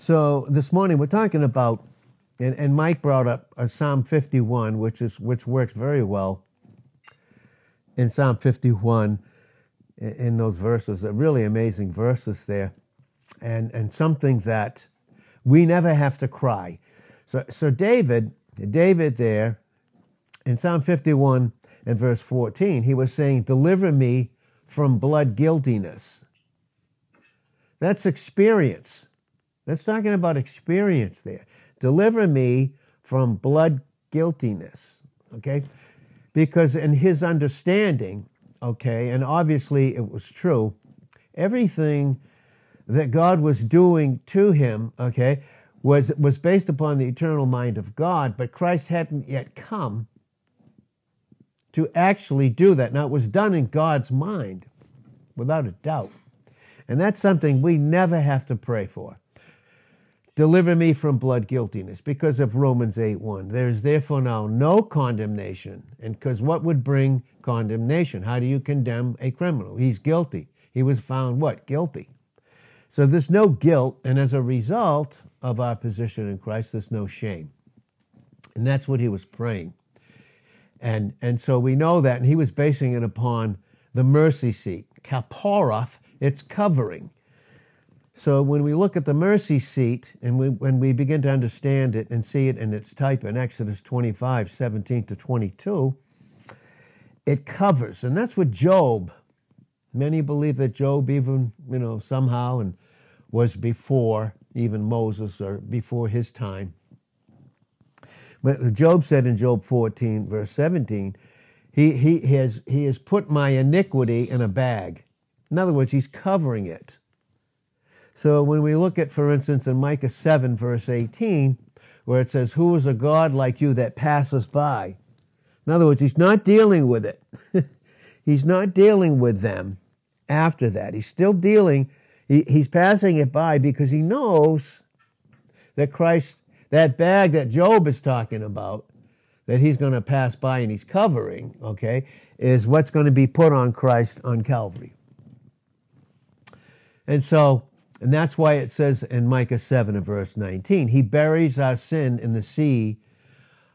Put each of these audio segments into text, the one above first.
So this morning we're talking about, and, and Mike brought up uh, Psalm 51, which is which works very well in Psalm 51 in, in those verses, are really amazing verses there, and and something that we never have to cry. So so David, David there in Psalm 51 and verse 14, he was saying, "Deliver me from blood guiltiness." That's experience. That's talking about experience there. Deliver me from blood guiltiness, okay? Because in his understanding, okay, and obviously it was true, everything that God was doing to him, okay, was, was based upon the eternal mind of God, but Christ hadn't yet come to actually do that. Now, it was done in God's mind, without a doubt. And that's something we never have to pray for. Deliver me from blood guiltiness because of Romans 8 1. There is therefore now no condemnation. And because what would bring condemnation? How do you condemn a criminal? He's guilty. He was found what? Guilty. So there's no guilt, and as a result of our position in Christ, there's no shame. And that's what he was praying. And, and so we know that, and he was basing it upon the mercy seat. Kaporath, it's covering. So when we look at the mercy seat and we, when we begin to understand it and see it in its type in Exodus 25, 17 to 22, it covers. And that's what Job, many believe that Job even, you know, somehow and was before even Moses or before his time. But Job said in Job 14, verse 17, he, he, has, he has put my iniquity in a bag. In other words, he's covering it. So when we look at, for instance, in Micah 7, verse 18, where it says, Who is a God like you that passes by? In other words, he's not dealing with it. he's not dealing with them after that. He's still dealing, he, he's passing it by because he knows that Christ, that bag that Job is talking about, that he's going to pass by and he's covering, okay, is what's going to be put on Christ on Calvary. And so and that's why it says in Micah 7 and verse 19, He buries our sin in the sea,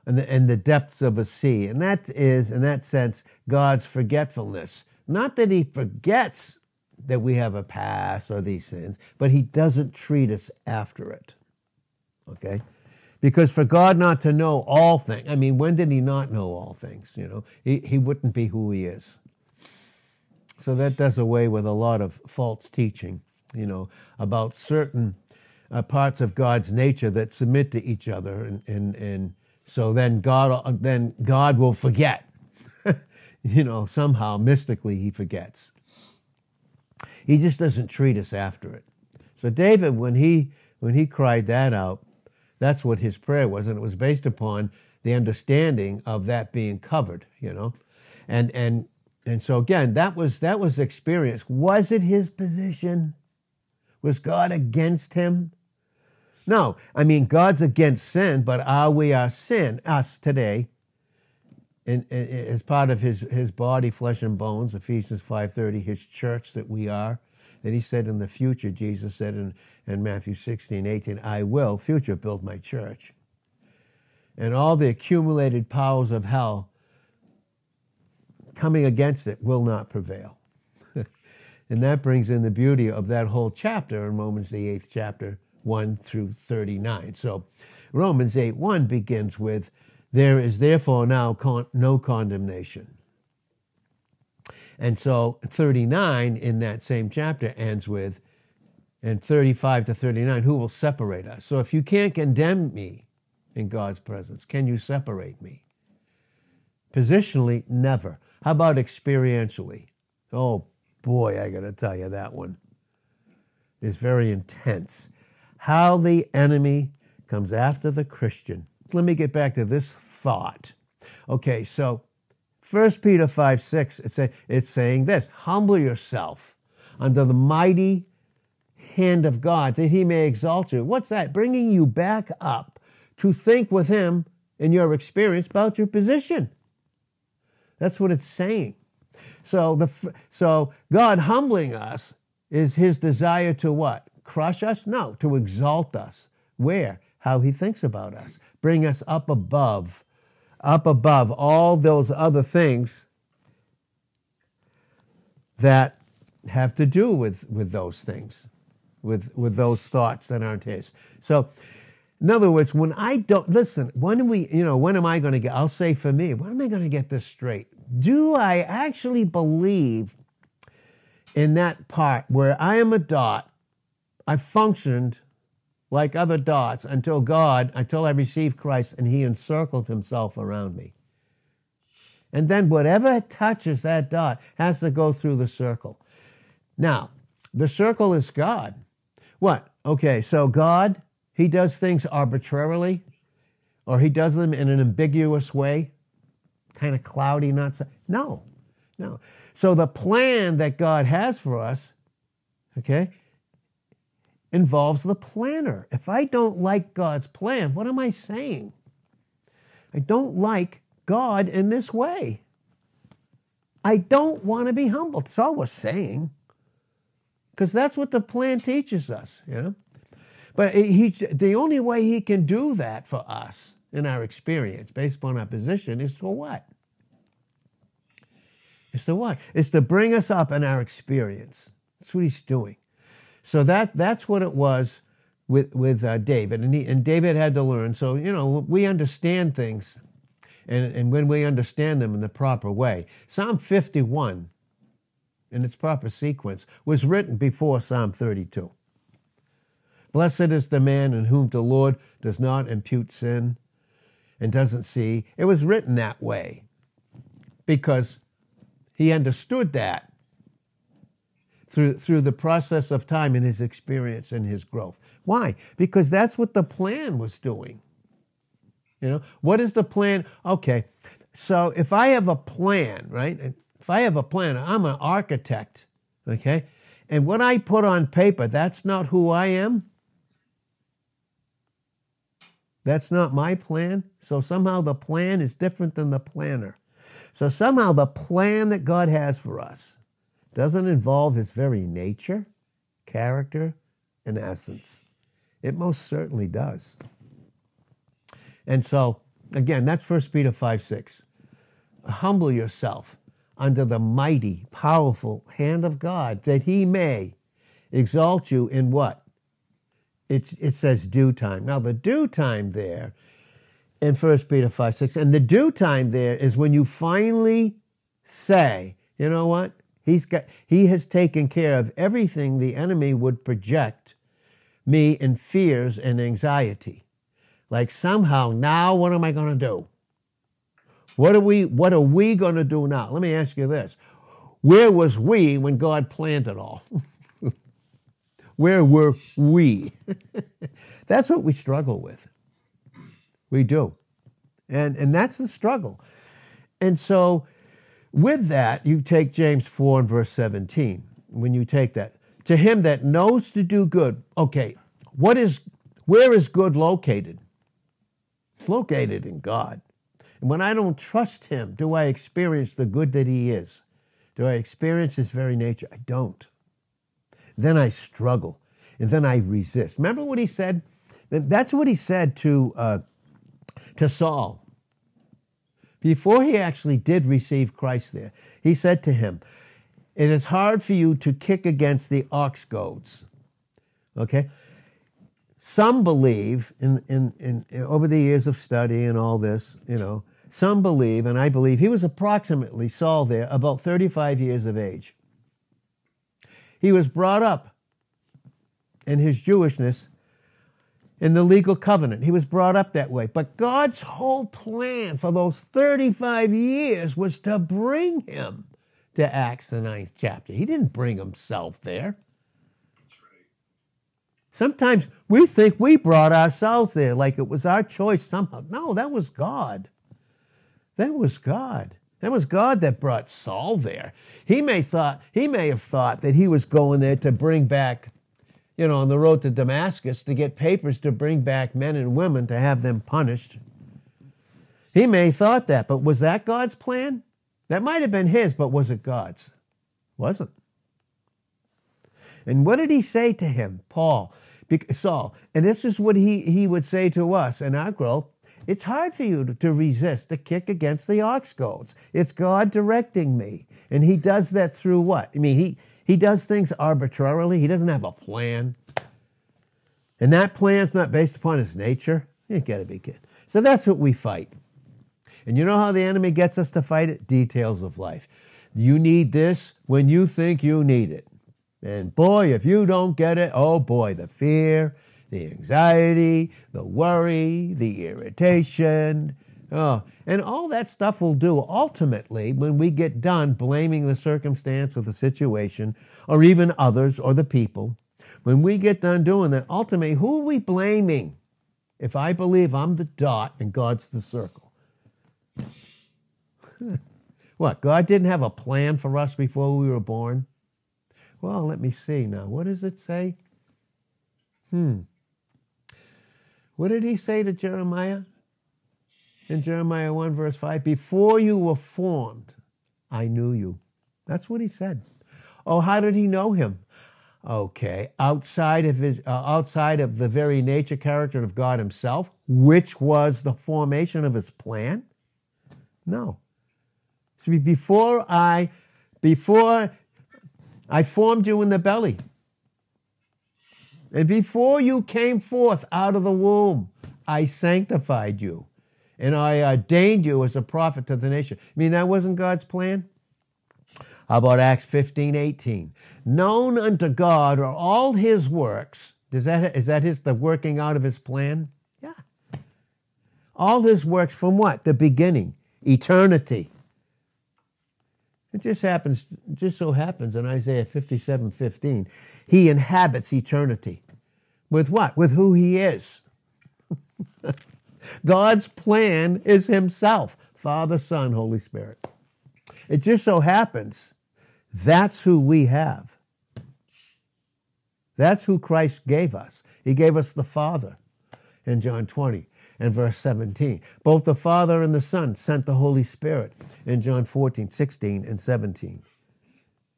in the, in the depths of a sea. And that is, in that sense, God's forgetfulness. Not that He forgets that we have a past or these sins, but He doesn't treat us after it. Okay? Because for God not to know all things, I mean, when did He not know all things? You know, He, he wouldn't be who He is. So that does away with a lot of false teaching you know, about certain uh, parts of God's nature that submit to each other, and and, and so then God then God will forget. you know, somehow mystically he forgets. He just doesn't treat us after it. So David, when he when he cried that out, that's what his prayer was, and it was based upon the understanding of that being covered. You know, and and and so again, that was that was experience. Was it his position? Was God against him? No, I mean, God's against sin, but are we our sin, us today, in, in, as part of his, his body, flesh and bones, Ephesians 5.30, his church that we are, that he said in the future, Jesus said in, in Matthew 16, 18, I will, future, build my church. And all the accumulated powers of hell coming against it will not prevail. And that brings in the beauty of that whole chapter in Romans, the eighth chapter, 1 through 39. So Romans 8 1 begins with, There is therefore now con- no condemnation. And so 39 in that same chapter ends with, and 35 to 39, who will separate us? So if you can't condemn me in God's presence, can you separate me? Positionally, never. How about experientially? Oh, boy, I got to tell you, that one is very intense. How the enemy comes after the Christian. Let me get back to this thought. Okay, so 1 Peter 5 6, it's, a, it's saying this Humble yourself under the mighty hand of God that he may exalt you. What's that? Bringing you back up to think with him in your experience about your position. That's what it's saying. So the so God humbling us is his desire to what? crush us? No, to exalt us. Where? How he thinks about us. Bring us up above, up above all those other things that have to do with, with those things, with, with those thoughts that aren't his. So, in other words, when I don't listen, when we, you know, when am I going to get? I'll say for me, when am I going to get this straight? Do I actually believe in that part where I am a dot? I functioned like other dots until God, until I received Christ and He encircled Himself around me. And then whatever touches that dot has to go through the circle. Now, the circle is God. What? Okay, so God, He does things arbitrarily, or He does them in an ambiguous way, kind of cloudy, not so. No, no. So the plan that God has for us, okay, involves the planner. If I don't like God's plan, what am I saying? I don't like God in this way. I don't want to be humbled. That's all we're saying because that's what the plan teaches us, you know. But he, the only way he can do that for us in our experience, based upon our position, is for what? Is to what? It's to bring us up in our experience. That's what he's doing. So that that's what it was with with uh, David, and he, and David had to learn. So you know we understand things, and and when we understand them in the proper way, Psalm fifty one in its proper sequence, was written before Psalm 32. Blessed is the man in whom the Lord does not impute sin and doesn't see. It was written that way because he understood that through, through the process of time and his experience and his growth. Why? Because that's what the plan was doing. You know, what is the plan? Okay, so if I have a plan, right? if I have a plan, I'm an architect, okay? And what I put on paper, that's not who I am. That's not my plan. So somehow the plan is different than the planner. So somehow the plan that God has for us doesn't involve his very nature, character, and essence. It most certainly does. And so, again, that's 1 Peter 5 6. Humble yourself under the mighty, powerful hand of God, that he may exalt you in what? It, it says due time. Now, the due time there in 1 Peter 5 6, and the due time there is when you finally say, you know what? He's got, he has taken care of everything the enemy would project me in fears and anxiety. Like somehow, now what am I going to do? What are we, what are we going to do now? Let me ask you this. Where was we when God planned it all? Where were we? that's what we struggle with. We do. And, and that's the struggle. And so, with that, you take James 4 and verse 17. When you take that, to him that knows to do good. Okay, what is, where is good located? It's located in God. And when I don't trust Him, do I experience the good that He is? Do I experience His very nature? I don't. Then I struggle and then I resist. Remember what He said? That's what He said to, uh, to Saul. Before he actually did receive Christ there, He said to him, It is hard for you to kick against the ox goads. Okay? Some believe in, in, in, over the years of study and all this, you know, some believe, and I believe, he was approximately, Saul there, about 35 years of age. He was brought up in his Jewishness in the legal covenant. He was brought up that way. But God's whole plan for those 35 years was to bring him to Acts, the ninth chapter. He didn't bring himself there. That's right. Sometimes we think we brought ourselves there like it was our choice somehow. No, that was God. That was God. That was God that brought Saul there. He may thought he may have thought that he was going there to bring back, you know, on the road to Damascus to get papers to bring back men and women to have them punished. He may have thought that, but was that God's plan? That might have been his, but was it God's? Wasn't. And what did he say to him, Paul? Saul. And this is what he, he would say to us in our growth. It's hard for you to, resist the kick against the ox goads. It's God directing me. And he does that through what? I mean, he, he does things arbitrarily. He doesn't have a plan. And that plan's not based upon his nature. You gotta be kidding. So that's what we fight. And you know how the enemy gets us to fight it? Details of life. You need this when you think you need it. And boy, if you don't get it, oh boy, the fear, the anxiety, the worry, the irritation. Oh, and all that stuff will do ultimately when we get done blaming the circumstance or the situation or even others or the people. When we get done doing that, ultimately, who are we blaming? If I believe I'm the dot and God's the circle. what, God didn't have a plan for us before we were born? Well, let me see now. What does it say? Hmm. What did he say to Jeremiah? In Jeremiah 1, verse 5 Before you were formed, I knew you. That's what he said. Oh, how did he know him? Okay, outside of his, uh, outside of the very nature, character of God Himself, which was the formation of His plan. No. See, before I, before I formed you in the belly, and before you came forth out of the womb, I sanctified you and I ordained you as a prophet to the nation. I mean, that wasn't God's plan? How about Acts 15, 18? Known unto God are all his works. Is that, is that his, the working out of his plan? Yeah. All his works from what? The beginning, eternity. It just happens, just so happens in Isaiah 57 15, he inhabits eternity. With what? With who he is. God's plan is himself Father, Son, Holy Spirit. It just so happens that's who we have. That's who Christ gave us. He gave us the Father in John 20 and verse 17. Both the Father and the Son sent the Holy Spirit in John 14, 16, and 17.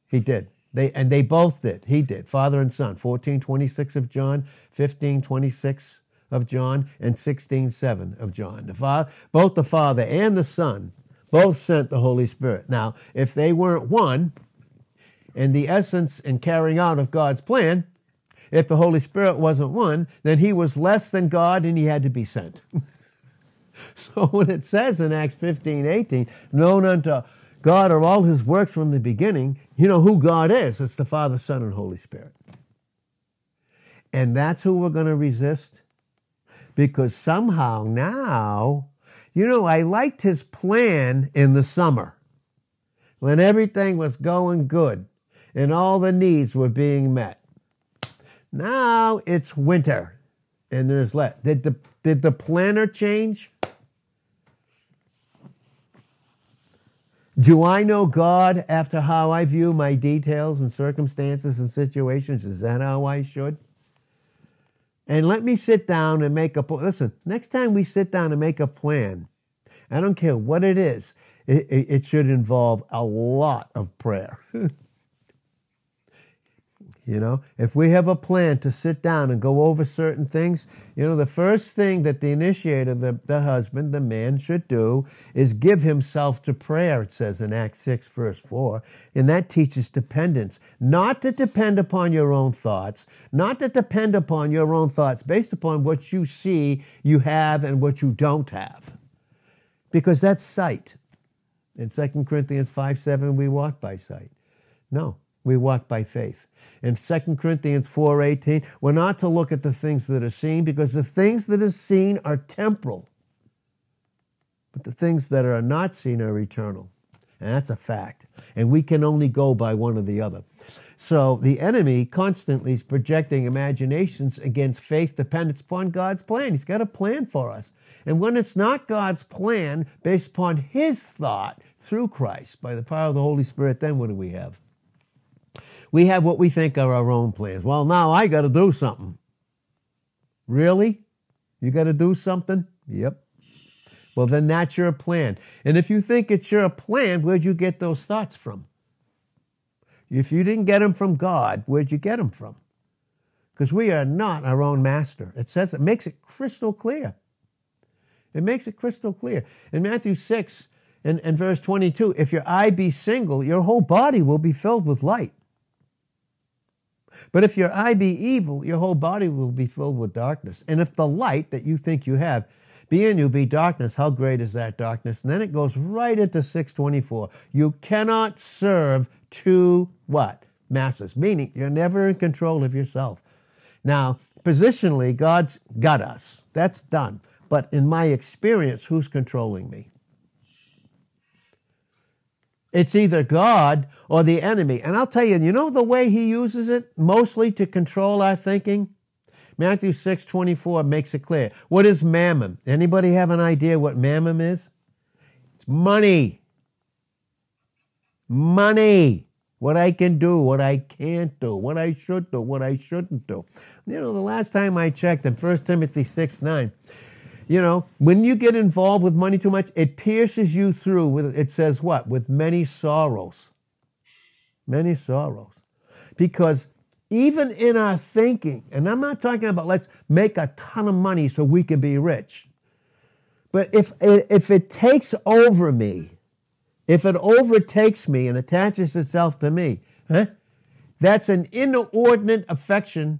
He did. They, and they both did. He did. Father and Son. 14, 26 of John, 15, 26 of John, and 16:7 of John. The father, both the Father and the Son both sent the Holy Spirit. Now, if they weren't one, in the essence and carrying out of God's plan, if the Holy Spirit wasn't one, then he was less than God and he had to be sent. so when it says in Acts 15, 18, known unto God are all his works from the beginning, you know who God is. It's the Father, Son, and Holy Spirit. And that's who we're going to resist. Because somehow now, you know, I liked his plan in the summer when everything was going good and all the needs were being met. Now it's winter and there's less. Did the, did the planner change? Do I know God after how I view my details and circumstances and situations? Is that how I should? And let me sit down and make a plan. Listen, next time we sit down and make a plan, I don't care what it is, it, it, it should involve a lot of prayer. You know, if we have a plan to sit down and go over certain things, you know, the first thing that the initiator, the, the husband, the man should do is give himself to prayer, it says in Acts 6, verse 4. And that teaches dependence. Not to depend upon your own thoughts, not to depend upon your own thoughts based upon what you see you have and what you don't have. Because that's sight. In 2 Corinthians 5 7, we walk by sight. No, we walk by faith in 2 Corinthians 4:18, we're not to look at the things that are seen because the things that are seen are temporal. But the things that are not seen are eternal. And that's a fact. And we can only go by one or the other. So the enemy constantly is projecting imaginations against faith dependence upon God's plan. He's got a plan for us. And when it's not God's plan based upon his thought through Christ by the power of the Holy Spirit, then what do we have? We have what we think are our own plans. Well, now I got to do something. Really? You got to do something? Yep. Well, then that's your plan. And if you think it's your plan, where'd you get those thoughts from? If you didn't get them from God, where'd you get them from? Because we are not our own master. It says it makes it crystal clear. It makes it crystal clear. In Matthew 6 and, and verse 22, if your eye be single, your whole body will be filled with light. But if your eye be evil, your whole body will be filled with darkness. And if the light that you think you have be in you be darkness, how great is that darkness? And then it goes right into 624. You cannot serve two what? Masters, meaning you're never in control of yourself. Now, positionally, God's got us. That's done. But in my experience, who's controlling me? It's either God or the enemy. And I'll tell you, you know the way he uses it mostly to control our thinking? Matthew 6 24 makes it clear. What is mammon? Anybody have an idea what mammon is? It's money. Money. What I can do, what I can't do, what I should do, what I shouldn't do. You know, the last time I checked in 1 Timothy 6 9, you know, when you get involved with money too much, it pierces you through with, it says what? With many sorrows. Many sorrows. Because even in our thinking, and I'm not talking about let's make a ton of money so we can be rich. But if, if it takes over me, if it overtakes me and attaches itself to me, huh, that's an inordinate affection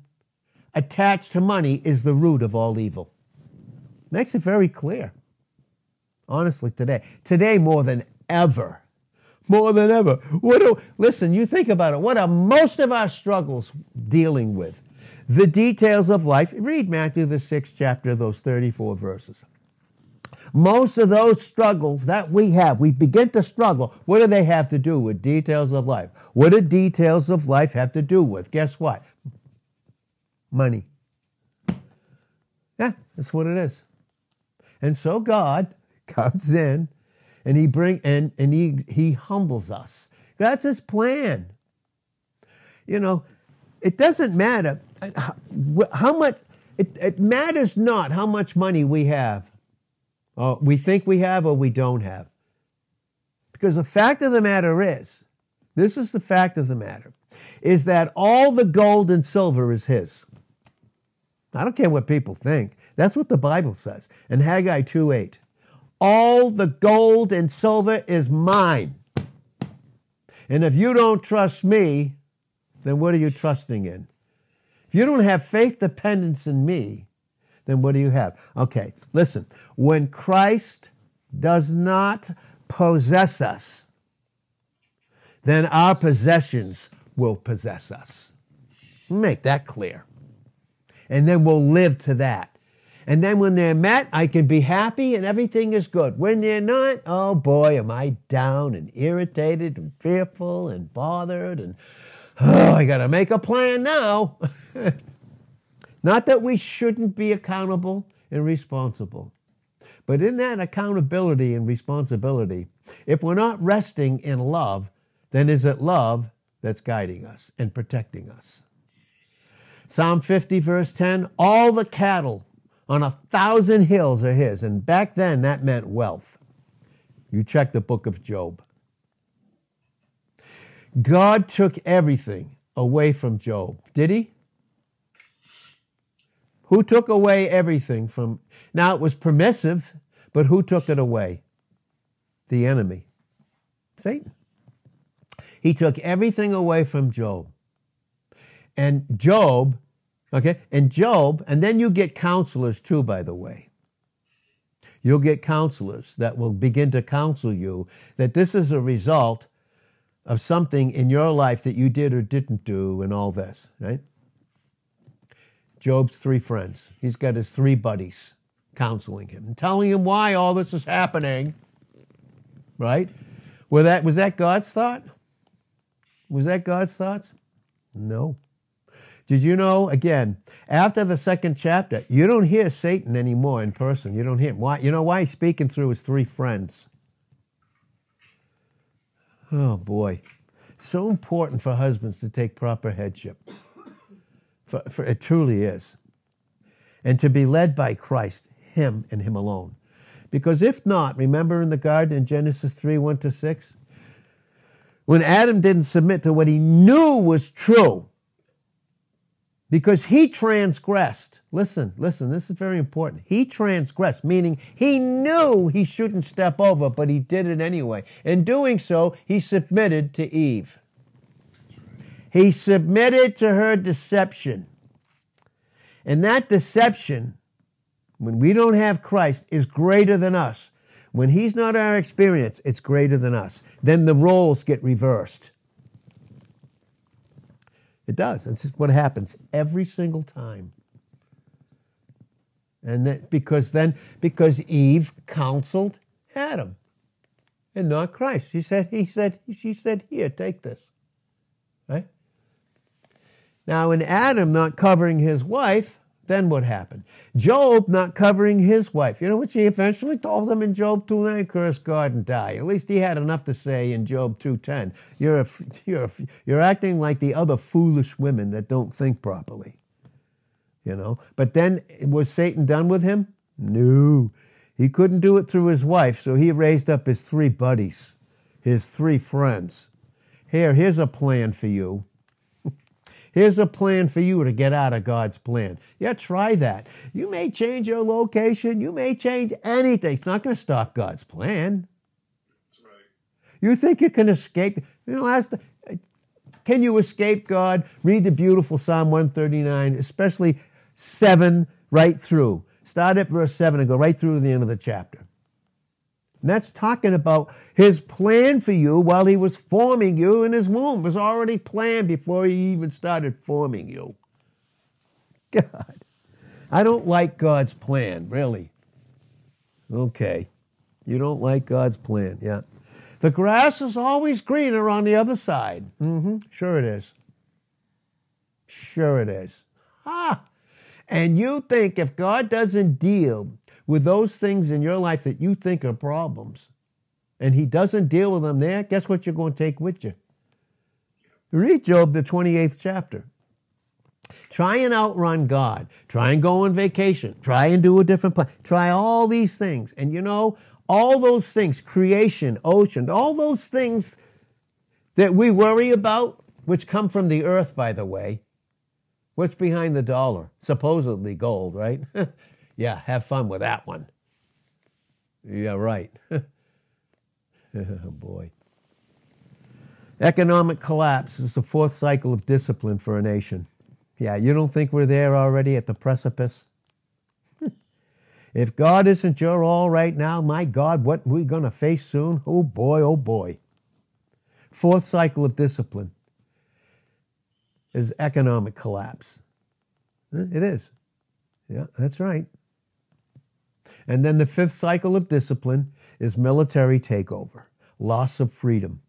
attached to money is the root of all evil. Makes it very clear. Honestly, today. Today more than ever. More than ever. What do, listen, you think about it. What are most of our struggles dealing with? The details of life. Read Matthew, the sixth chapter, those 34 verses. Most of those struggles that we have, we begin to struggle. What do they have to do with details of life? What do details of life have to do with? Guess what? Money. Yeah, that's what it is. And so God comes in and he bring and, and he he humbles us. That's his plan. You know, it doesn't matter how much it, it matters not how much money we have, or we think we have, or we don't have. Because the fact of the matter is, this is the fact of the matter, is that all the gold and silver is his. I don't care what people think. That's what the Bible says in Haggai 2 8. All the gold and silver is mine. And if you don't trust me, then what are you trusting in? If you don't have faith dependence in me, then what do you have? Okay, listen. When Christ does not possess us, then our possessions will possess us. Make that clear and then we'll live to that. And then when they're met, I can be happy and everything is good. When they're not, oh boy, am I down and irritated and fearful and bothered and oh, I got to make a plan now. not that we shouldn't be accountable and responsible. But in that accountability and responsibility, if we're not resting in love, then is it love that's guiding us and protecting us? Psalm 50, verse 10 All the cattle on a thousand hills are his. And back then, that meant wealth. You check the book of Job. God took everything away from Job. Did he? Who took away everything from. Now, it was permissive, but who took it away? The enemy, Satan. He took everything away from Job. And Job, okay, and Job, and then you get counselors too, by the way. You'll get counselors that will begin to counsel you that this is a result of something in your life that you did or didn't do and all this, right? Job's three friends. He's got his three buddies counseling him and telling him why all this is happening. Right? Was that, was that God's thought? Was that God's thoughts? No. Did you know, again, after the second chapter, you don't hear Satan anymore in person. You don't hear him. Why? You know why? He's speaking through his three friends. Oh, boy. So important for husbands to take proper headship. For, for it truly is. And to be led by Christ, Him and Him alone. Because if not, remember in the garden in Genesis 3 1 to 6? when Adam didn't submit to what he knew was true because he transgressed. Listen, listen, this is very important. He transgressed, meaning he knew he shouldn't step over, but he did it anyway. In doing so, he submitted to Eve. He submitted to her deception. And that deception, when we don't have Christ, is greater than us. When he's not our experience, it's greater than us. Then the roles get reversed. It does. It's just what happens every single time. And that because then because Eve counseled Adam and not Christ. She said, he said, she said, here, take this. Right? Now, in Adam not covering his wife, then what happened? Job not covering his wife. You know what she eventually told him in Job 2.9? Curse God and die. At least he had enough to say in Job 2.10. You're, a, you're, a, you're acting like the other foolish women that don't think properly. You know? But then, was Satan done with him? No. He couldn't do it through his wife, so he raised up his three buddies, his three friends. Here, here's a plan for you. Here's a plan for you to get out of God's plan. Yeah, try that. You may change your location, you may change anything. It's not going to stop God's plan. Right. You think you can escape? You know, ask the, can you escape God? Read the beautiful Psalm 139, especially 7 right through. Start at verse 7 and go right through to the end of the chapter. And that's talking about his plan for you while he was forming you in his womb. It was already planned before he even started forming you. God. I don't like God's plan, really. Okay. You don't like God's plan, yeah. The grass is always greener on the other side. Mm-hmm. Sure it is. Sure it is. Ah! And you think if God doesn't deal with those things in your life that you think are problems, and He doesn't deal with them there, guess what you're going to take with you? Read Job, the 28th chapter. Try and outrun God. Try and go on vacation. Try and do a different plan. Try all these things. And you know, all those things, creation, ocean, all those things that we worry about, which come from the earth, by the way, what's behind the dollar? Supposedly gold, right? Yeah, have fun with that one. Yeah, right. oh, boy. Economic collapse is the fourth cycle of discipline for a nation. Yeah, you don't think we're there already at the precipice? if God isn't your all right now, my God, what are we going to face soon? Oh boy, oh boy. Fourth cycle of discipline is economic collapse. It is. Yeah, that's right. And then the fifth cycle of discipline is military takeover, loss of freedom.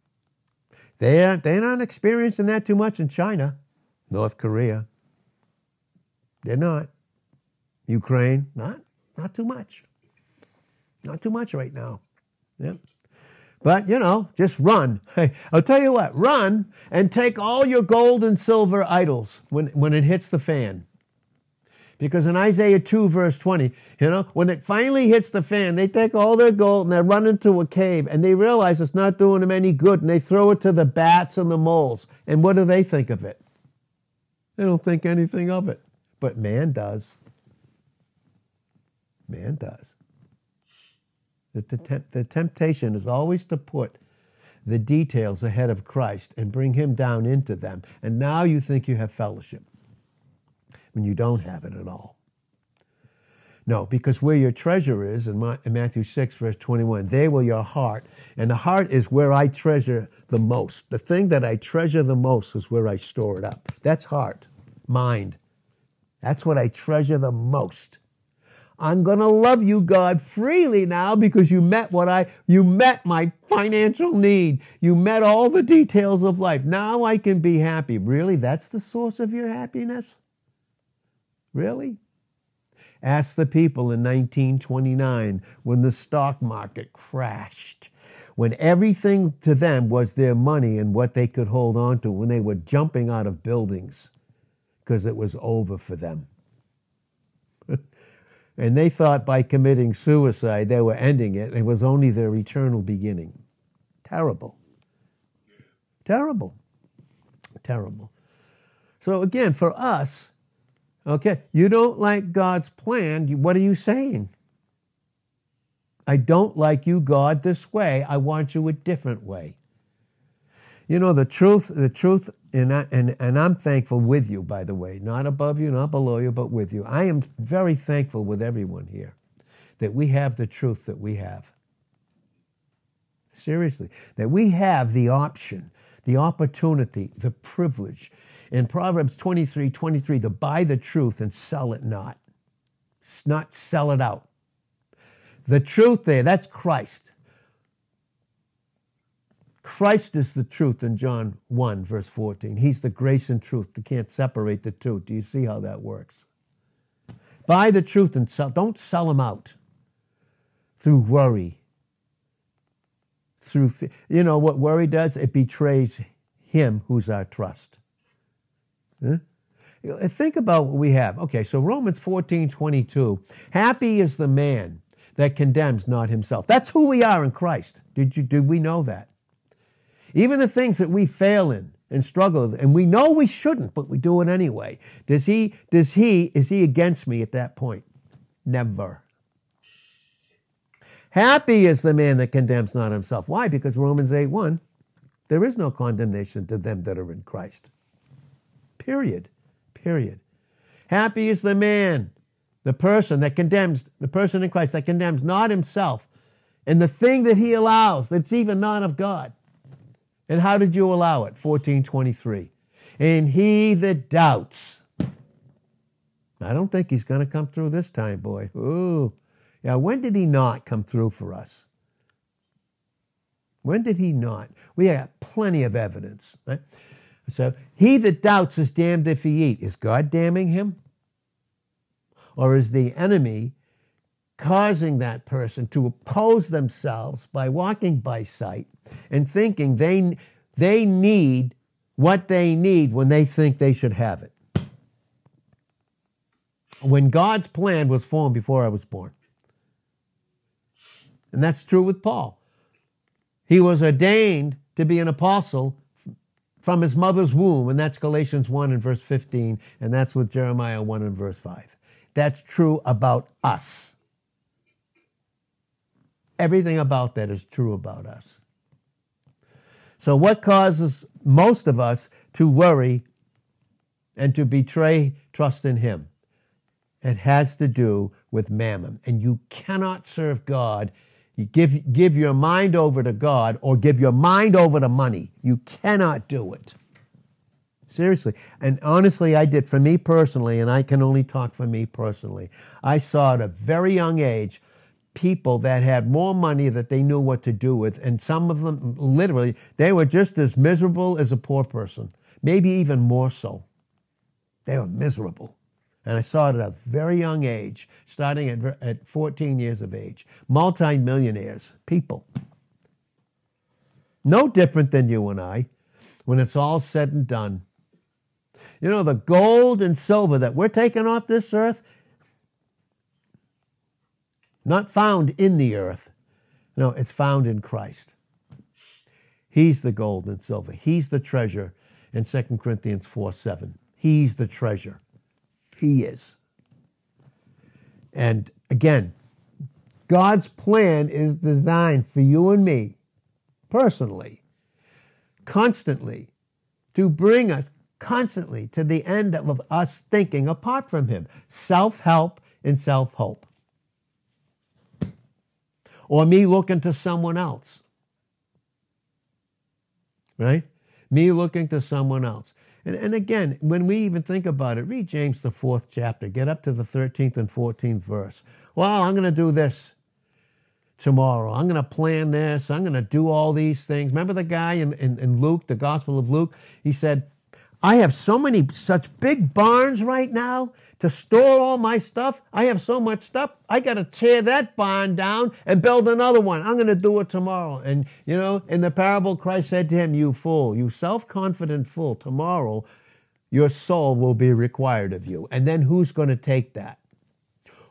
They are, they're not experiencing that too much in China, North Korea. They're not. Ukraine, not, not too much. Not too much right now. Yep. But, you know, just run. Hey, I'll tell you what, run and take all your gold and silver idols when, when it hits the fan. Because in Isaiah 2, verse 20, you know, when it finally hits the fan, they take all their gold and they run into a cave and they realize it's not doing them any good and they throw it to the bats and the moles. And what do they think of it? They don't think anything of it. But man does. Man does. The, the, the temptation is always to put the details ahead of Christ and bring him down into them. And now you think you have fellowship when you don't have it at all. No, because where your treasure is, in, Matthew 6, verse 21, there will your heart. And the heart is where I treasure the most. The thing that I treasure the most is where I store it up. That's heart, mind. That's what I treasure the most. I'm going to love you, God, freely now because you met what I, you met my financial need. You met all the details of life. Now I can be happy. Really? That's the source of your happiness? Really? Ask the people in 1929 when the stock market crashed, when everything to them was their money and what they could hold on to, when they were jumping out of buildings because it was over for them. and they thought by committing suicide they were ending it. It was only their eternal beginning. Terrible. Terrible. Terrible. So again, for us, okay, you don't like God's plan. What are you saying? I don't like you, God, this way. I want you a different way. You know, the truth, the truth, and, I, and, and I'm thankful with you, by the way, not above you, not below you, but with you. I am very thankful with everyone here that we have the truth that we have. Seriously, that we have the option, the opportunity, the privilege. In Proverbs 23 23, to buy the truth and sell it not. Not sell it out. The truth there, that's Christ. Christ is the truth in John 1, verse 14. He's the grace and truth. You can't separate the two. Do you see how that works? Buy the truth and sell. Don't sell them out through worry. Through, you know what worry does? It betrays him who's our trust. Huh? Think about what we have. Okay, so Romans 14, 22. Happy is the man that condemns not himself. That's who we are in Christ. Did you did we know that? Even the things that we fail in and struggle with, and we know we shouldn't, but we do it anyway. Does he, does he, is he against me at that point? Never. Happy is the man that condemns not himself. Why? Because Romans 8 1, there is no condemnation to them that are in Christ. Period. Period. Happy is the man, the person that condemns, the person in Christ that condemns not himself and the thing that he allows that's even not of God. And how did you allow it? 1423. And he that doubts. I don't think he's going to come through this time, boy. Ooh. Yeah, when did he not come through for us? When did he not? We have plenty of evidence. Right? So he that doubts is damned if he eat. Is God damning him? Or is the enemy causing that person to oppose themselves by walking by sight and thinking they, they need what they need when they think they should have it. When God's plan was formed before I was born. And that's true with Paul. He was ordained to be an apostle from his mother's womb, and that's Galatians 1 and verse 15, and that's with Jeremiah 1 and verse 5. That's true about us. Everything about that is true about us. So, what causes most of us to worry and to betray trust in Him? It has to do with mammon. And you cannot serve God. You give, give your mind over to God or give your mind over to money. You cannot do it. Seriously. And honestly, I did for me personally, and I can only talk for me personally. I saw at a very young age people that had more money that they knew what to do with, and some of them literally they were just as miserable as a poor person, maybe even more so. They were miserable. And I saw it at a very young age, starting at, at 14 years of age. Multi-millionaires, people. No different than you and I when it's all said and done. You know, the gold and silver that we're taking off this earth, not found in the earth. No, it's found in Christ. He's the gold and silver. He's the treasure in 2 Corinthians 4 7. He's the treasure. He is. And again, God's plan is designed for you and me personally, constantly, to bring us constantly to the end of us thinking apart from Him self help and self hope or me looking to someone else. Right? Me looking to someone else. And, and again, when we even think about it, read James, the fourth chapter, get up to the 13th and 14th verse. Well, I'm going to do this tomorrow. I'm going to plan this. I'm going to do all these things. Remember the guy in, in, in Luke, the Gospel of Luke? He said, I have so many such big barns right now to store all my stuff. I have so much stuff. I got to tear that barn down and build another one. I'm going to do it tomorrow. And, you know, in the parable, Christ said to him, You fool, you self confident fool, tomorrow your soul will be required of you. And then who's going to take that?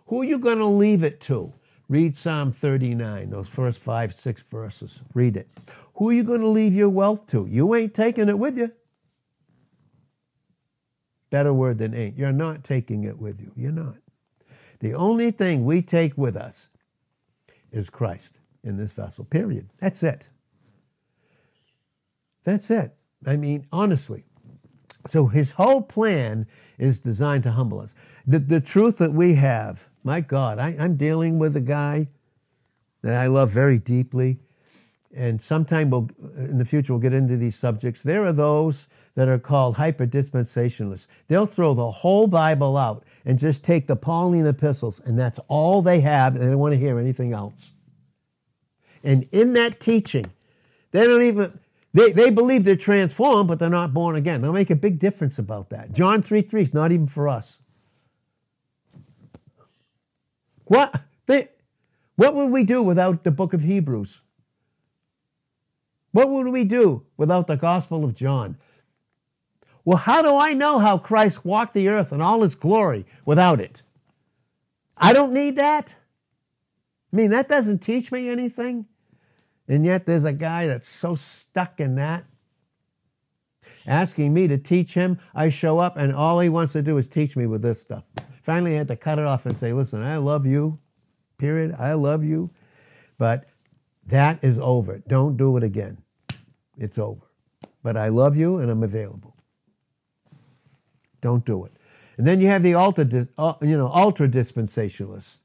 Who are you going to leave it to? Read Psalm 39, those first five, six verses. Read it. Who are you going to leave your wealth to? You ain't taking it with you. Better word than ain't. You're not taking it with you. You're not. The only thing we take with us is Christ in this vessel, period. That's it. That's it. I mean, honestly. So his whole plan is designed to humble us. The, the truth that we have, my God, I, I'm dealing with a guy that I love very deeply. And sometime we'll, in the future, we'll get into these subjects. There are those that are called hyper dispensationalists. They'll throw the whole Bible out and just take the Pauline epistles, and that's all they have, they don't want to hear anything else. And in that teaching, they don't even, they, they believe they're transformed, but they're not born again. They'll make a big difference about that. John 3 3 is not even for us. What? They, what would we do without the book of Hebrews? What would we do without the Gospel of John? Well, how do I know how Christ walked the earth in all his glory without it? I don't need that. I mean, that doesn't teach me anything. And yet there's a guy that's so stuck in that. Asking me to teach him, I show up and all he wants to do is teach me with this stuff. Finally, I had to cut it off and say, listen, I love you, period. I love you. But that is over. Don't do it again. It's over. But I love you and I'm available. Don't do it. And then you have the ultra, uh, you know, ultra dispensationalists.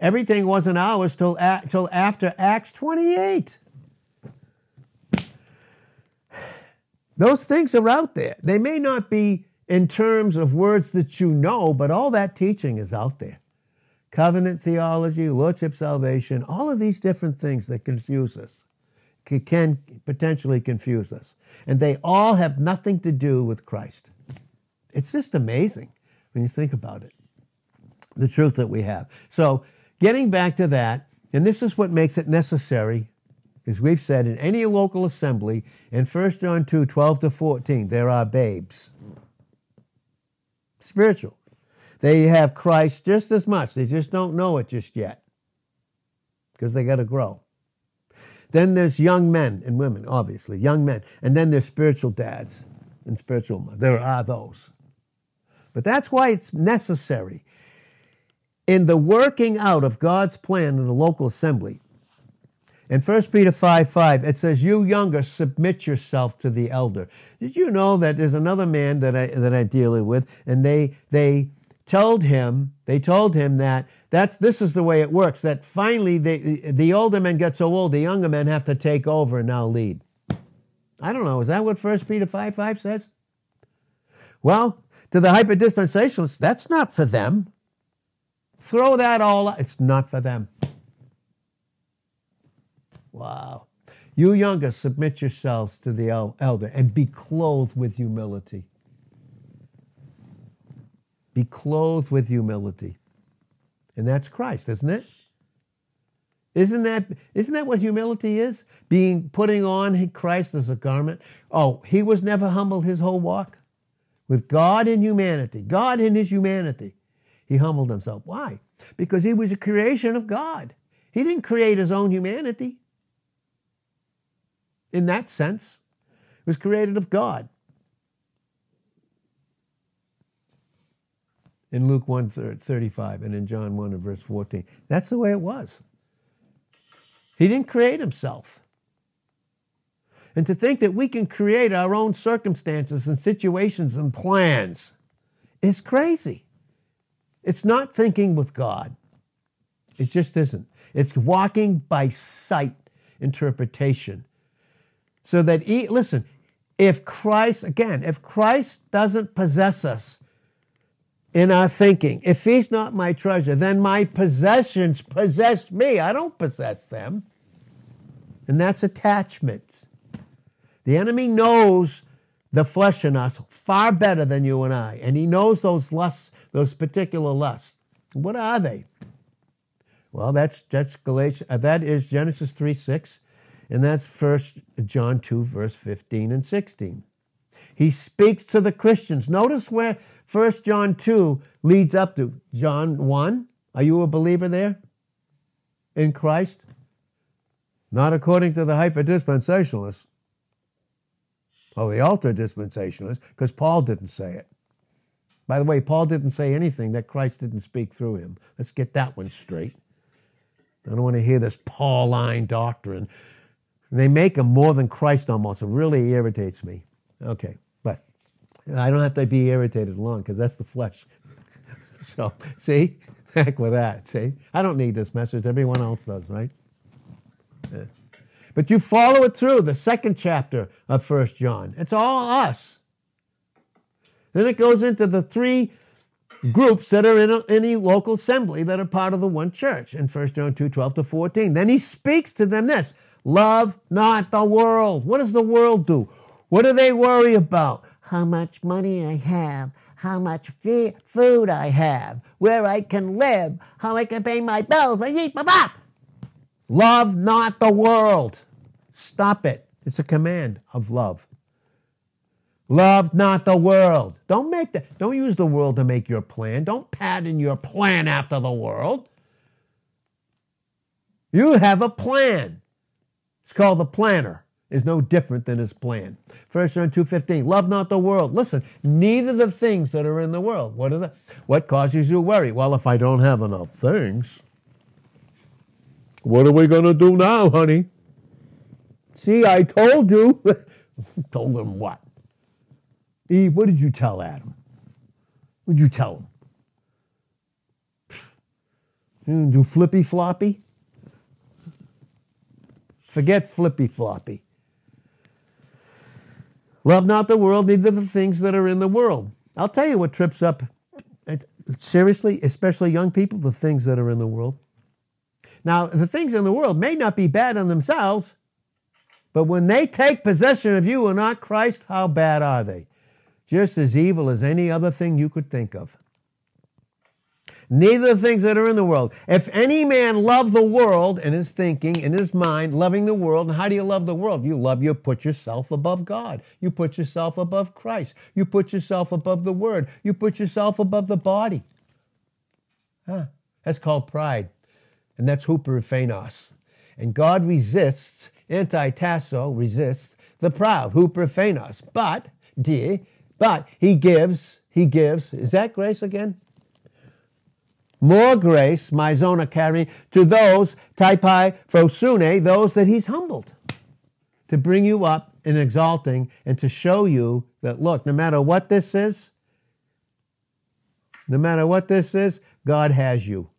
Everything wasn't ours till, till after Acts 28. Those things are out there. They may not be in terms of words that you know, but all that teaching is out there. Covenant theology, Lordship salvation, all of these different things that confuse us can potentially confuse us. And they all have nothing to do with Christ. It's just amazing when you think about it, the truth that we have. So Getting back to that, and this is what makes it necessary, as we've said, in any local assembly, in 1 John 2 12 to 14, there are babes. Spiritual. They have Christ just as much, they just don't know it just yet because they got to grow. Then there's young men and women, obviously, young men. And then there's spiritual dads and spiritual mothers. There are those. But that's why it's necessary in the working out of God's plan in the local assembly. In 1 Peter 5 5, it says, You younger, submit yourself to the elder. Did you know that there's another man that I that I'm dealing with, and they they told him, they told him that that's this is the way it works, that finally the the older men get so old, the younger men have to take over and now lead. I don't know, is that what 1 Peter 5 5 says? Well, to the hyperdispensationalists, that's not for them. Throw that all out. It's not for them. Wow. You younger, submit yourselves to the elder and be clothed with humility. Be clothed with humility. And that's Christ, isn't it? Isn't that, isn't that what humility is? Being putting on Christ as a garment. Oh, he was never humbled his whole walk with God in humanity, God in his humanity. He humbled himself. Why? Because he was a creation of God. He didn't create his own humanity. In that sense, it was created of God. In Luke 1 35 and in John 1 and verse 14. That's the way it was. He didn't create himself. And to think that we can create our own circumstances and situations and plans is crazy. It's not thinking with God. It just isn't. It's walking by sight interpretation. So that, he, listen, if Christ, again, if Christ doesn't possess us in our thinking, if he's not my treasure, then my possessions possess me. I don't possess them. And that's attachment. The enemy knows the flesh in us far better than you and I, and he knows those lusts those particular lusts. What are they? Well, that's that's Galatians. Uh, that is Genesis three six, and that's First John two verse fifteen and sixteen. He speaks to the Christians. Notice where First John two leads up to John one. Are you a believer there? in Christ? Not according to the hyperdispensationalists. Oh, the ultra dispensationalists, because Paul didn't say it. By the way, Paul didn't say anything that Christ didn't speak through him. Let's get that one straight. I don't want to hear this Pauline doctrine. They make him more than Christ almost. It really irritates me. Okay, but I don't have to be irritated long because that's the flesh. so, see? Heck with that, see? I don't need this message. Everyone else does, right? Yeah. But you follow it through, the second chapter of First John. It's all us. Then it goes into the three groups that are in any local assembly that are part of the one church in 1 John 2 12 to 14. Then he speaks to them this love not the world. What does the world do? What do they worry about? How much money I have, how much food I have, where I can live, how I can pay my bills, my eat, my pop. Love not the world. Stop it. It's a command of love. Love not the world. Don't make that. Don't use the world to make your plan. Don't pattern your plan after the world. You have a plan. It's called the planner. Is no different than his plan. First John 2:15. Love not the world. Listen, neither the things that are in the world. What are the what causes you worry? Well, if I don't have enough things, what are we going to do now, honey? See, I told you. told him what? Eve, what did you tell Adam? What did you tell him? You do flippy floppy? Forget flippy floppy. Love not the world, neither the things that are in the world. I'll tell you what trips up, uh, seriously, especially young people, the things that are in the world. Now, the things in the world may not be bad in themselves, but when they take possession of you and not Christ, how bad are they? just as evil as any other thing you could think of. Neither the things that are in the world. If any man love the world in his thinking, in his mind, loving the world, and how do you love the world? You love, you put yourself above God. You put yourself above Christ. You put yourself above the Word. You put yourself above the body. Huh. That's called pride. And that's huperphanos. And God resists, anti-tasso, resists the proud, huperphanos. But, dear, but he gives, he gives, is that grace again? More grace, mizona carry, to those, taipai phosune, those that he's humbled. To bring you up in exalting and to show you that, look, no matter what this is, no matter what this is, God has you.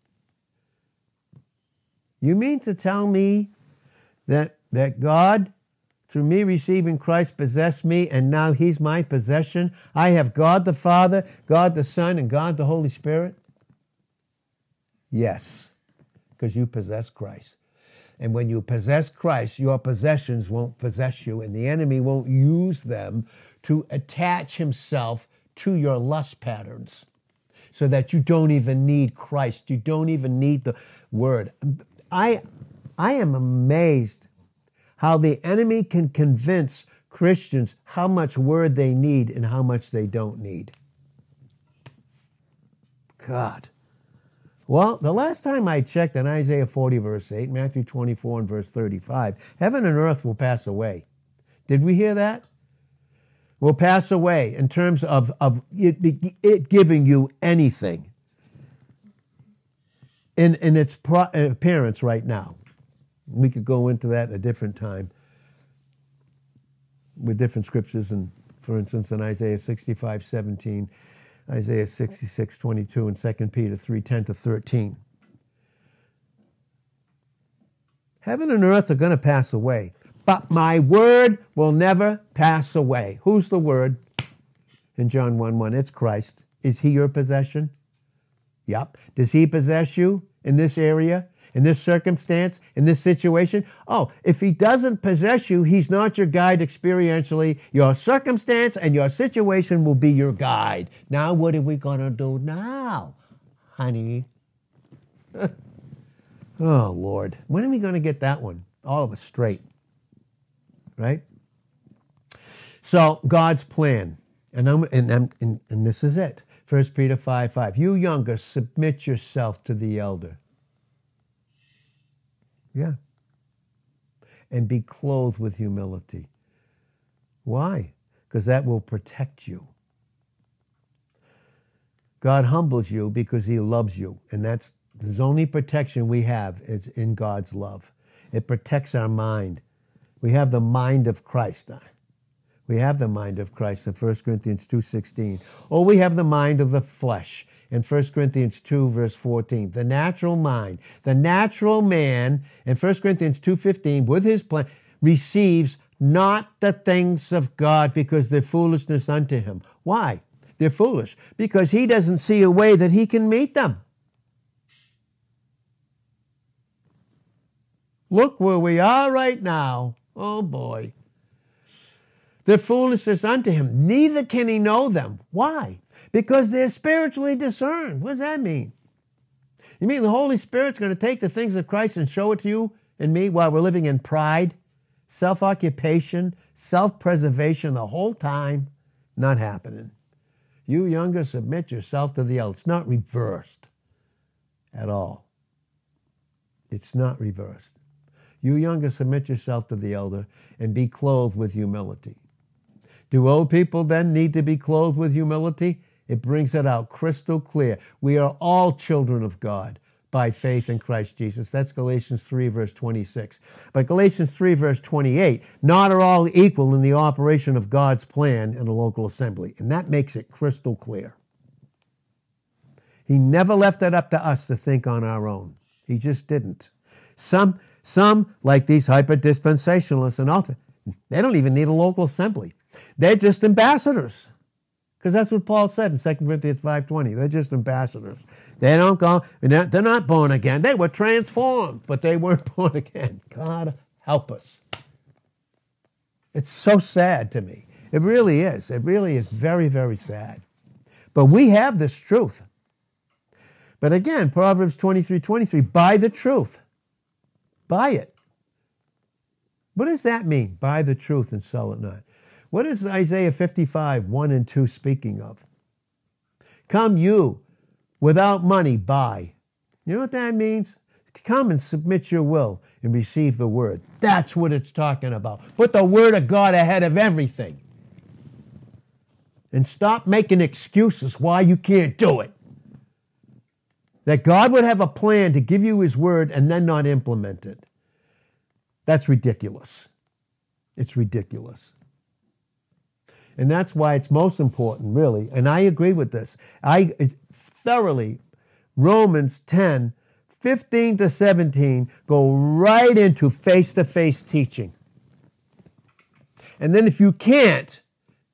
You mean to tell me that, that God through me receiving Christ possessed me, and now he's my possession. I have God the Father, God the Son, and God the Holy Spirit? Yes, because you possess Christ. And when you possess Christ, your possessions won't possess you, and the enemy won't use them to attach himself to your lust patterns so that you don't even need Christ. You don't even need the word. I, I am amazed how the enemy can convince Christians how much word they need and how much they don't need. God. Well, the last time I checked in Isaiah 40, verse 8, Matthew 24, and verse 35, heaven and earth will pass away. Did we hear that? Will pass away in terms of, of it, it giving you anything in, in its pro- appearance right now. We could go into that at a different time with different scriptures, and for instance, in Isaiah 65, 17, Isaiah 66, 22, and 2 Peter 3, 10 to 13. Heaven and earth are going to pass away, but my word will never pass away. Who's the word? In John 1 1, it's Christ. Is he your possession? Yep. Does he possess you in this area? in this circumstance, in this situation. Oh, if he doesn't possess you, he's not your guide experientially. Your circumstance and your situation will be your guide. Now, what are we going to do now, honey? oh, Lord. When are we going to get that one? All of us straight. Right? So, God's plan. And, I'm, and, and, and this is it. 1 Peter 5 5. You younger, submit yourself to the elder. Yeah. And be clothed with humility. Why? Because that will protect you. God humbles you because he loves you. And that's the only protection we have is in God's love. It protects our mind. We have the mind of Christ. We have the mind of Christ in 1 Corinthians 2.16. Or we have the mind of the flesh in 1 Corinthians 2, verse 14. The natural mind, the natural man in 1 Corinthians 2.15, with his plan, receives not the things of God because they're foolishness unto him. Why? They're foolish because he doesn't see a way that he can meet them. Look where we are right now. Oh boy. They're foolishness unto him. Neither can he know them. Why? Because they're spiritually discerned. What does that mean? You mean the Holy Spirit's going to take the things of Christ and show it to you and me while we're living in pride, self occupation, self preservation the whole time? Not happening. You younger, submit yourself to the elder. It's not reversed at all. It's not reversed. You younger, submit yourself to the elder and be clothed with humility. Do old people then need to be clothed with humility? It brings it out crystal clear. We are all children of God by faith in Christ Jesus. That's Galatians 3, verse 26. But Galatians 3, verse 28, not are all equal in the operation of God's plan in a local assembly. And that makes it crystal clear. He never left it up to us to think on our own. He just didn't. Some, some like these hyper dispensationalists and altar, they don't even need a local assembly. They're just ambassadors. Because that's what Paul said in 2 Corinthians 5.20. They're just ambassadors. They don't go, they're not born again. They were transformed, but they weren't born again. God help us. It's so sad to me. It really is. It really is very, very sad. But we have this truth. But again, Proverbs 23 23, buy the truth. Buy it. What does that mean? Buy the truth and sell it not. What is Isaiah 55, 1 and 2 speaking of? Come you without money, buy. You know what that means? Come and submit your will and receive the word. That's what it's talking about. Put the word of God ahead of everything. And stop making excuses why you can't do it. That God would have a plan to give you his word and then not implement it. That's ridiculous. It's ridiculous. And that's why it's most important, really. And I agree with this. I thoroughly, Romans 10, 15 to 17, go right into face to face teaching. And then if you can't,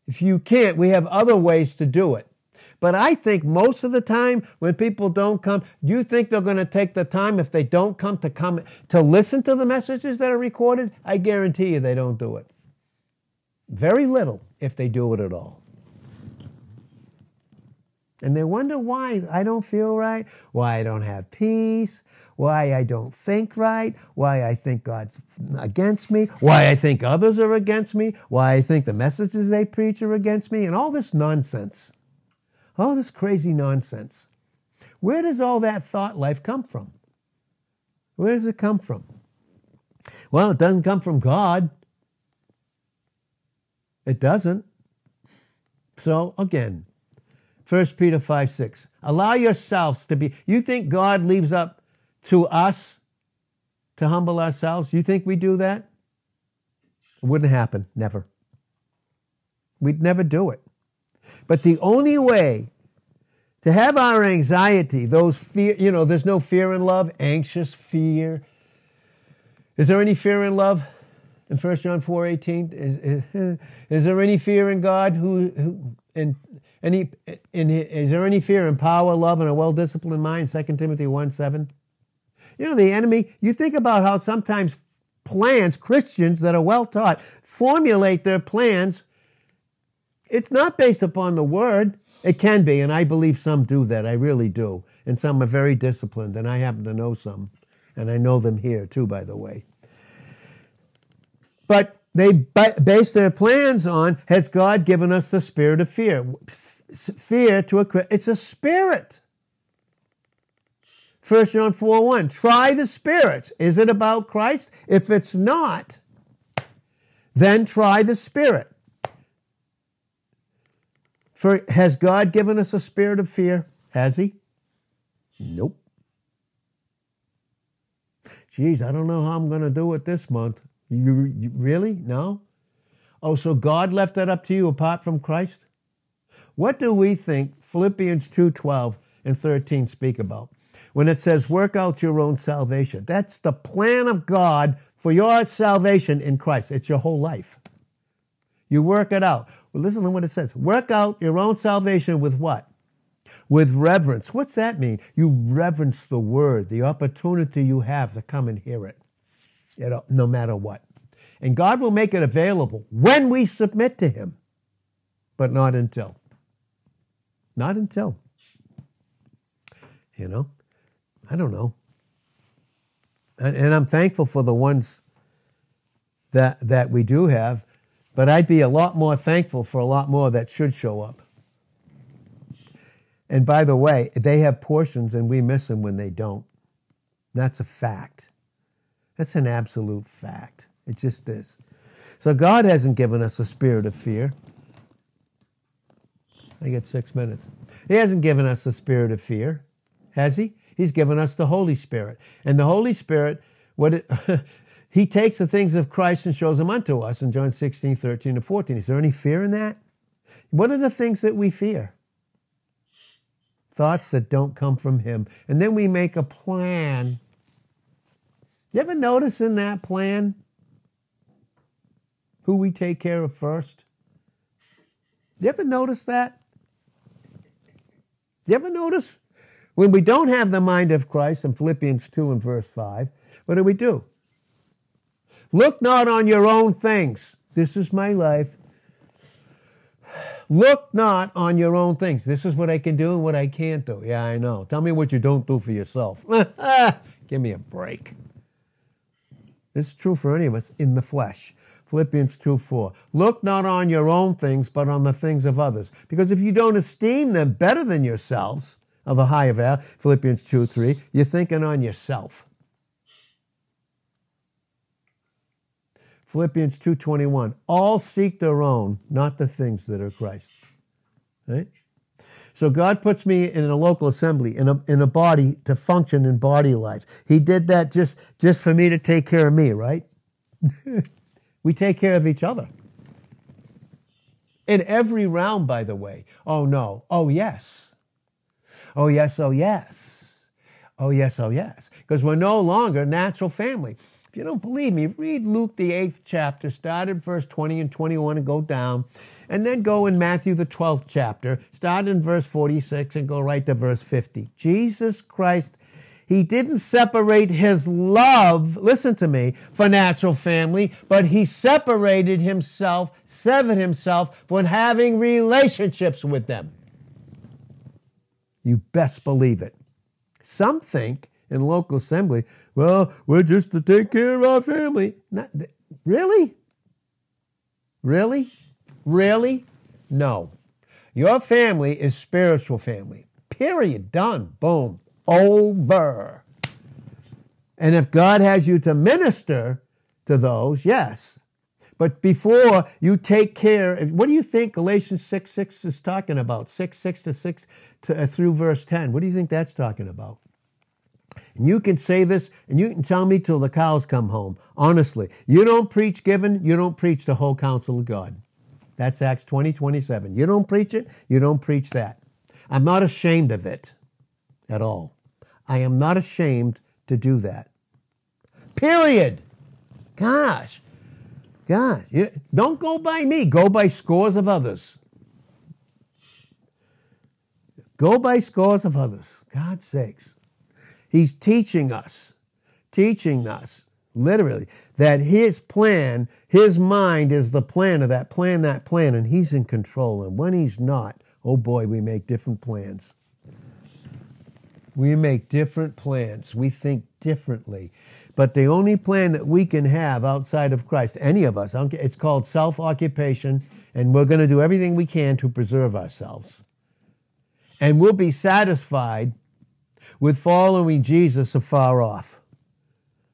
if you can't, we have other ways to do it. But I think most of the time when people don't come, you think they're going to take the time if they don't come to come to listen to the messages that are recorded? I guarantee you they don't do it. Very little if they do it at all. And they wonder why I don't feel right, why I don't have peace, why I don't think right, why I think God's against me, why I think others are against me, why I think the messages they preach are against me, and all this nonsense. All this crazy nonsense. Where does all that thought life come from? Where does it come from? Well, it doesn't come from God. It doesn't. So again, 1 Peter 5 6. Allow yourselves to be. You think God leaves up to us to humble ourselves? You think we do that? It wouldn't happen. Never. We'd never do it. But the only way to have our anxiety, those fear, you know, there's no fear in love, anxious fear. Is there any fear in love? in 1 John 4 18? Is, is, is, there any fear in God? Who, who in, any, in, is there any fear in power, love, and a well disciplined mind? 2 Timothy 1 7. You know, the enemy, you think about how sometimes plans, Christians that are well taught, formulate their plans. It's not based upon the word. It can be, and I believe some do that. I really do. And some are very disciplined, and I happen to know some. And I know them here too, by the way. But they base their plans on has God given us the spirit of fear? Fear to a it's a spirit. 1 John 4 1. Try the spirits. Is it about Christ? If it's not, then try the spirit. For has God given us a spirit of fear? Has he? Nope. Geez, I don't know how I'm going to do it this month. You, you, really? No? Oh, so God left that up to you apart from Christ? What do we think Philippians 2:12 and 13 speak about? When it says work out your own salvation. That's the plan of God for your salvation in Christ. It's your whole life. You work it out. Well, listen to what it says. Work out your own salvation with what? With reverence. What's that mean? You reverence the word, the opportunity you have to come and hear it, no matter what. And God will make it available when we submit to Him, but not until. Not until. You know? I don't know. And, and I'm thankful for the ones that, that we do have, but I'd be a lot more thankful for a lot more that should show up. And by the way, they have portions and we miss them when they don't. That's a fact. That's an absolute fact. It just is. So God hasn't given us a spirit of fear. I get six minutes. He hasn't given us a spirit of fear, has he? He's given us the Holy Spirit. And the Holy Spirit, what it, he takes the things of Christ and shows them unto us in John 16, 13, and 14. Is there any fear in that? What are the things that we fear? Thoughts that don't come from him. And then we make a plan. You ever notice in that plan who we take care of first? You ever notice that? You ever notice when we don't have the mind of Christ in Philippians 2 and verse 5, what do we do? Look not on your own things. This is my life. Look not on your own things. This is what I can do and what I can't do. Yeah, I know. Tell me what you don't do for yourself. Give me a break. This is true for any of us in the flesh. Philippians 2 4. Look not on your own things, but on the things of others. Because if you don't esteem them better than yourselves, of a higher value, Philippians 2 3, you're thinking on yourself. Philippians 2:21 all seek their own not the things that are Christ's. Right? So God puts me in a local assembly in a, in a body to function in body life he did that just just for me to take care of me right? We take care of each other. In every realm by the way. Oh no. Oh yes. Oh, yes, oh, yes. Oh, yes, oh, yes. Because we're no longer natural family. If you don't believe me, read Luke, the eighth chapter, start at verse 20 and 21 and go down. And then go in Matthew, the 12th chapter, start in verse 46 and go right to verse 50. Jesus Christ he didn't separate his love, listen to me, for natural family, but he separated himself, severed himself from having relationships with them. You best believe it. Some think in local assembly, well, we're just to take care of our family. Not, really? Really? Really? No. Your family is spiritual family. Period. Done. Boom. Over. And if God has you to minister to those, yes. But before you take care, what do you think Galatians 6 6 is talking about? 6 6 to 6 to, uh, through verse 10. What do you think that's talking about? And you can say this and you can tell me till the cows come home. Honestly, you don't preach given, you don't preach the whole counsel of God. That's Acts 20, 27. You don't preach it, you don't preach that. I'm not ashamed of it at all. I am not ashamed to do that. Period. Gosh. Gosh. Don't go by me, go by scores of others. Go by scores of others. God's sakes. He's teaching us, teaching us, literally, that his plan, his mind is the plan of that plan, that plan, and he's in control. And when he's not, oh boy, we make different plans. We make different plans. We think differently. But the only plan that we can have outside of Christ, any of us, it's called self occupation, and we're going to do everything we can to preserve ourselves. And we'll be satisfied with following Jesus afar off.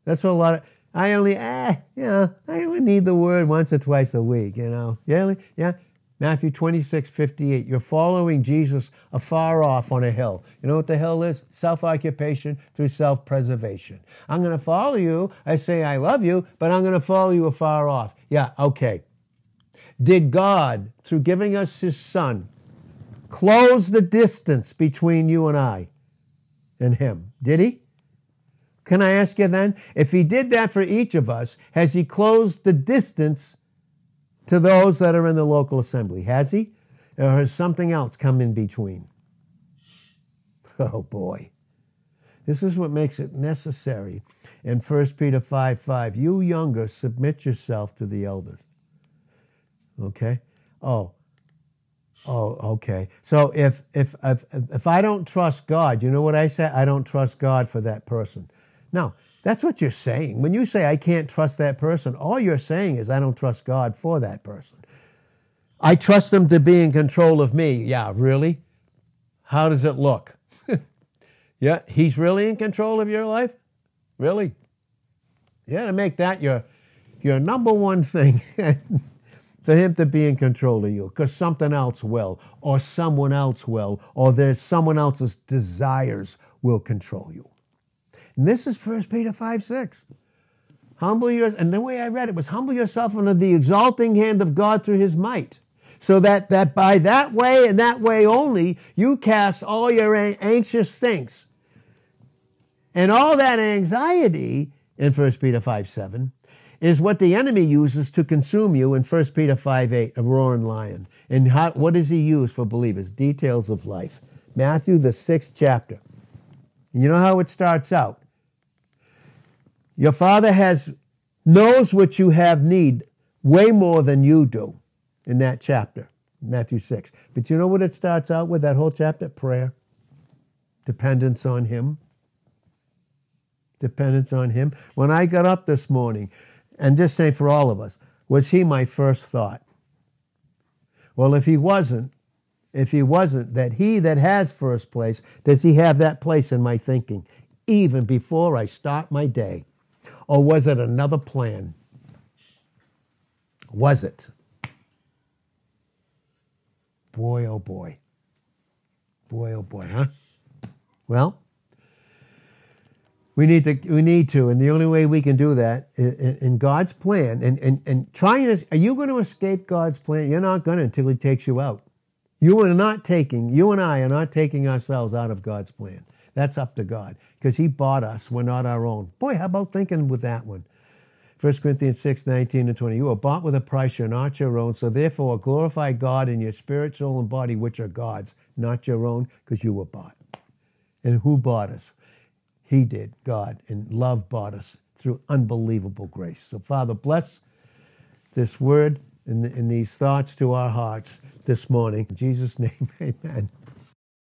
That's what a lot of I only eh, yeah, I only need the word once or twice a week, you know. Really? Yeah. Matthew 26, 58. You're following Jesus afar off on a hill. You know what the hill is? Self occupation through self preservation. I'm going to follow you. I say I love you, but I'm going to follow you afar off. Yeah, okay. Did God, through giving us his son, close the distance between you and I and him? Did he? Can I ask you then? If he did that for each of us, has he closed the distance to those that are in the local assembly? Has he? Or has something else come in between? Oh boy. This is what makes it necessary in 1 Peter 5 5. You younger, submit yourself to the elders. Okay? Oh. Oh, okay. So if if if if I don't trust God, you know what I say? I don't trust God for that person. No, that's what you're saying. When you say, I can't trust that person, all you're saying is, I don't trust God for that person. I trust them to be in control of me. Yeah, really? How does it look? yeah, he's really in control of your life? Really? Got to make that your, your number one thing for him to be in control of you because something else will, or someone else will, or there's someone else's desires will control you. And this is 1 Peter 5 6. Humble yourself, and the way I read it was humble yourself under the exalting hand of God through his might. So that, that by that way and that way only, you cast all your anxious things. And all that anxiety in 1 Peter 5 7 is what the enemy uses to consume you in 1 Peter 5 8, a roaring lion. And how, what does he use for believers? Details of life. Matthew, the sixth chapter. You know how it starts out? Your father has knows what you have need way more than you do in that chapter, Matthew 6. But you know what it starts out with, that whole chapter? Prayer. Dependence on him. Dependence on him. When I got up this morning, and just say for all of us, was he my first thought? Well, if he wasn't, if he wasn't, that he that has first place, does he have that place in my thinking, even before I start my day? Or was it another plan? Was it? Boy, oh boy. Boy, oh boy, huh? Well, we need to, we need to, and the only way we can do that in, in God's plan, and, and, and trying to, are you going to escape God's plan? You're not going to until He takes you out. You are not taking, you and I are not taking ourselves out of God's plan. That's up to God because He bought us. We're not our own. Boy, how about thinking with that one? 1 Corinthians 6, 19 and 20. You are bought with a price, you're not your own. So therefore, glorify God in your spirit, soul, and body, which are God's, not your own, because you were bought. And who bought us? He did, God. And love bought us through unbelievable grace. So, Father, bless this word and, and these thoughts to our hearts this morning. In Jesus' name, amen.